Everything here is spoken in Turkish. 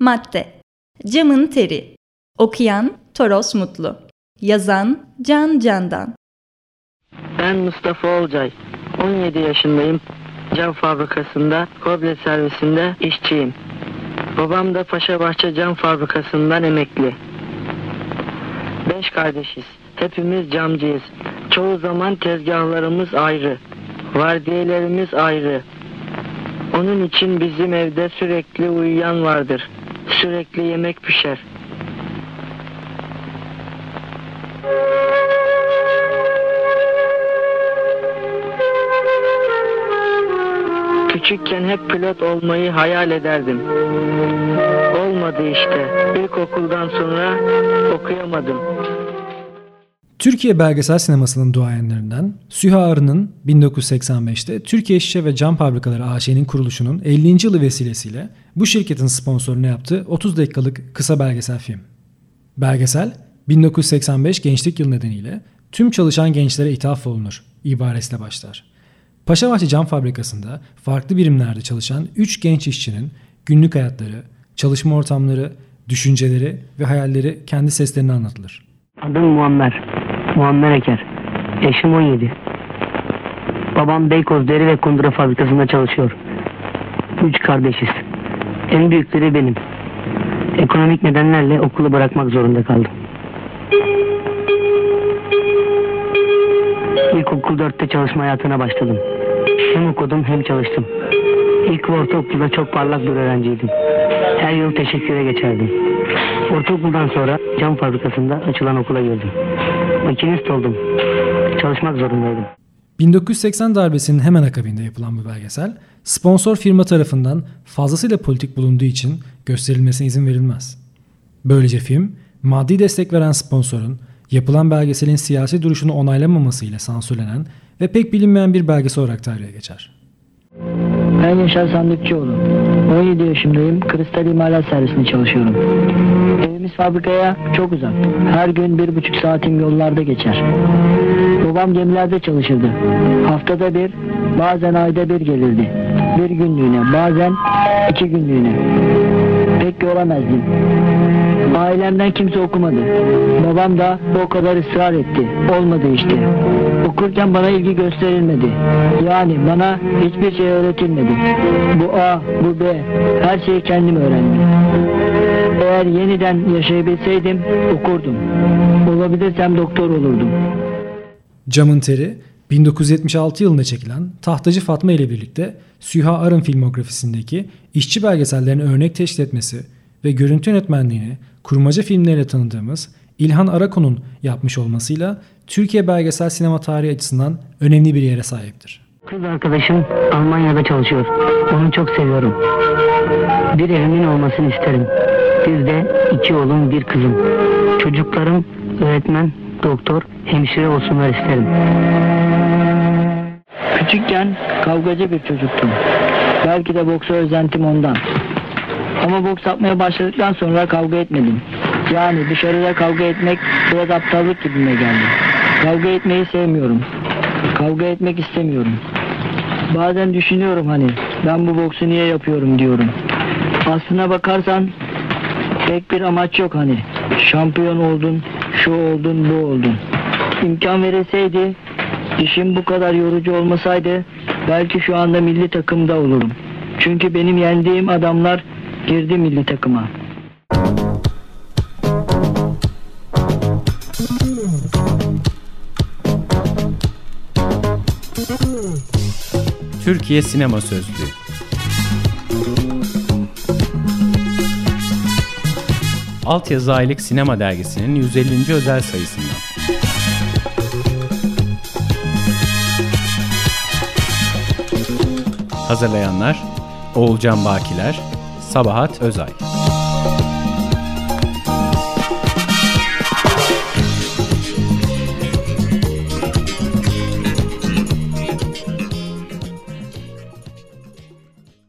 Madde Camın Teri Okuyan Toros Mutlu Yazan Can Candan Ben Mustafa Olcay. 17 yaşındayım. Cam fabrikasında, Koble servisinde işçiyim. Babam da Paşabahçe Cam Fabrikası'ndan emekli. Beş kardeşiz. Hepimiz camcıyız. Çoğu zaman tezgahlarımız ayrı. Vardiyelerimiz ayrı. Onun için bizim evde sürekli uyuyan vardır. Sürekli yemek pişer. Küçükken hep pilot olmayı hayal ederdim. Olmadı işte. İlkokuldan sonra okuyamadım. Türkiye belgesel sinemasının duayenlerinden Süha Arı'nın 1985'te Türkiye Şişe ve Cam Fabrikaları AŞ'nin kuruluşunun 50. yılı vesilesiyle bu şirketin sponsorunu yaptığı 30 dakikalık kısa belgesel film. Belgesel 1985 Gençlik Yılı nedeniyle tüm çalışan gençlere ithaf olunur ibaresiyle başlar. Paşabahçe Cam Fabrikası'nda farklı birimlerde çalışan 3 genç işçinin günlük hayatları, çalışma ortamları, düşünceleri ve hayalleri kendi seslerine anlatılır. Adım Muammer. Muammer Eker. Yaşım 17. Babam Beykoz Deri ve Kundura Fabrikası'nda çalışıyor. Üç kardeşiz. En büyükleri benim. Ekonomik nedenlerle okulu bırakmak zorunda kaldım. İlkokul 4'te çalışma hayatına başladım. Hem okudum hem çalıştım. İlk ve ortaokulda çok parlak bir öğrenciydim. Her yıl teşekküre geçerdim. Ortaokuldan sonra cam fabrikasında açılan okula girdim. Makinist oldum. Çalışmak zorundaydım. 1980 darbesinin hemen akabinde yapılan bu belgesel, sponsor firma tarafından fazlasıyla politik bulunduğu için gösterilmesine izin verilmez. Böylece film, maddi destek veren sponsorun yapılan belgeselin siyasi duruşunu onaylamamasıyla sansürlenen ve pek bilinmeyen bir belgesel olarak tarihe geçer. Ben Yaşar Sandıkçıoğlu. 17 yaşındayım. Kristal imalat servisinde çalışıyorum. Evimiz fabrikaya çok uzak. Her gün bir buçuk saatim yollarda geçer. Babam gemilerde çalışırdı. Haftada bir, bazen ayda bir gelirdi. Bir günlüğüne, bazen iki günlüğüne. Pek göremezdim. Ailemden kimse okumadı. Babam da o kadar ısrar etti. Olmadı işte. Okurken bana ilgi gösterilmedi. Yani bana hiçbir şey öğretilmedi. Bu A, bu B, her şeyi kendim öğrendim. Eğer yeniden yaşayabilseydim okurdum. Olabilirsem doktor olurdum. Camın Teri 1976 yılında çekilen Tahtacı Fatma ile birlikte Süha Arın filmografisindeki işçi belgesellerine örnek teşkil etmesi ve görüntü yönetmenliğini kurmaca filmleriyle tanıdığımız İlhan Arakon'un yapmış olmasıyla Türkiye belgesel sinema tarihi açısından önemli bir yere sahiptir. Kız arkadaşım Almanya'da çalışıyor. Onu çok seviyorum. Bir evimin olmasını isterim. Bir de iki oğlum bir kızım. Çocuklarım öğretmen, doktor, hemşire olsunlar isterim. Küçükken kavgacı bir çocuktum. Belki de boksa özentim ondan. Ama boks yapmaya başladıktan sonra kavga etmedim. Yani dışarıda kavga etmek biraz aptallık gibime geldi. Kavga etmeyi sevmiyorum. Kavga etmek istemiyorum. Bazen düşünüyorum hani ben bu boksu niye yapıyorum diyorum. Aslına bakarsan pek bir amaç yok hani. Şampiyon oldun, şu oldun, bu oldun. İmkan verilseydi, işim bu kadar yorucu olmasaydı belki şu anda milli takımda olurum. Çünkü benim yendiğim adamlar girdi milli takıma. Türkiye Sinema Sözlüğü Altyazı Aylık Sinema Dergisi'nin 150. özel sayısından. Hazırlayanlar Oğulcan Bakiler, Sabahat Özay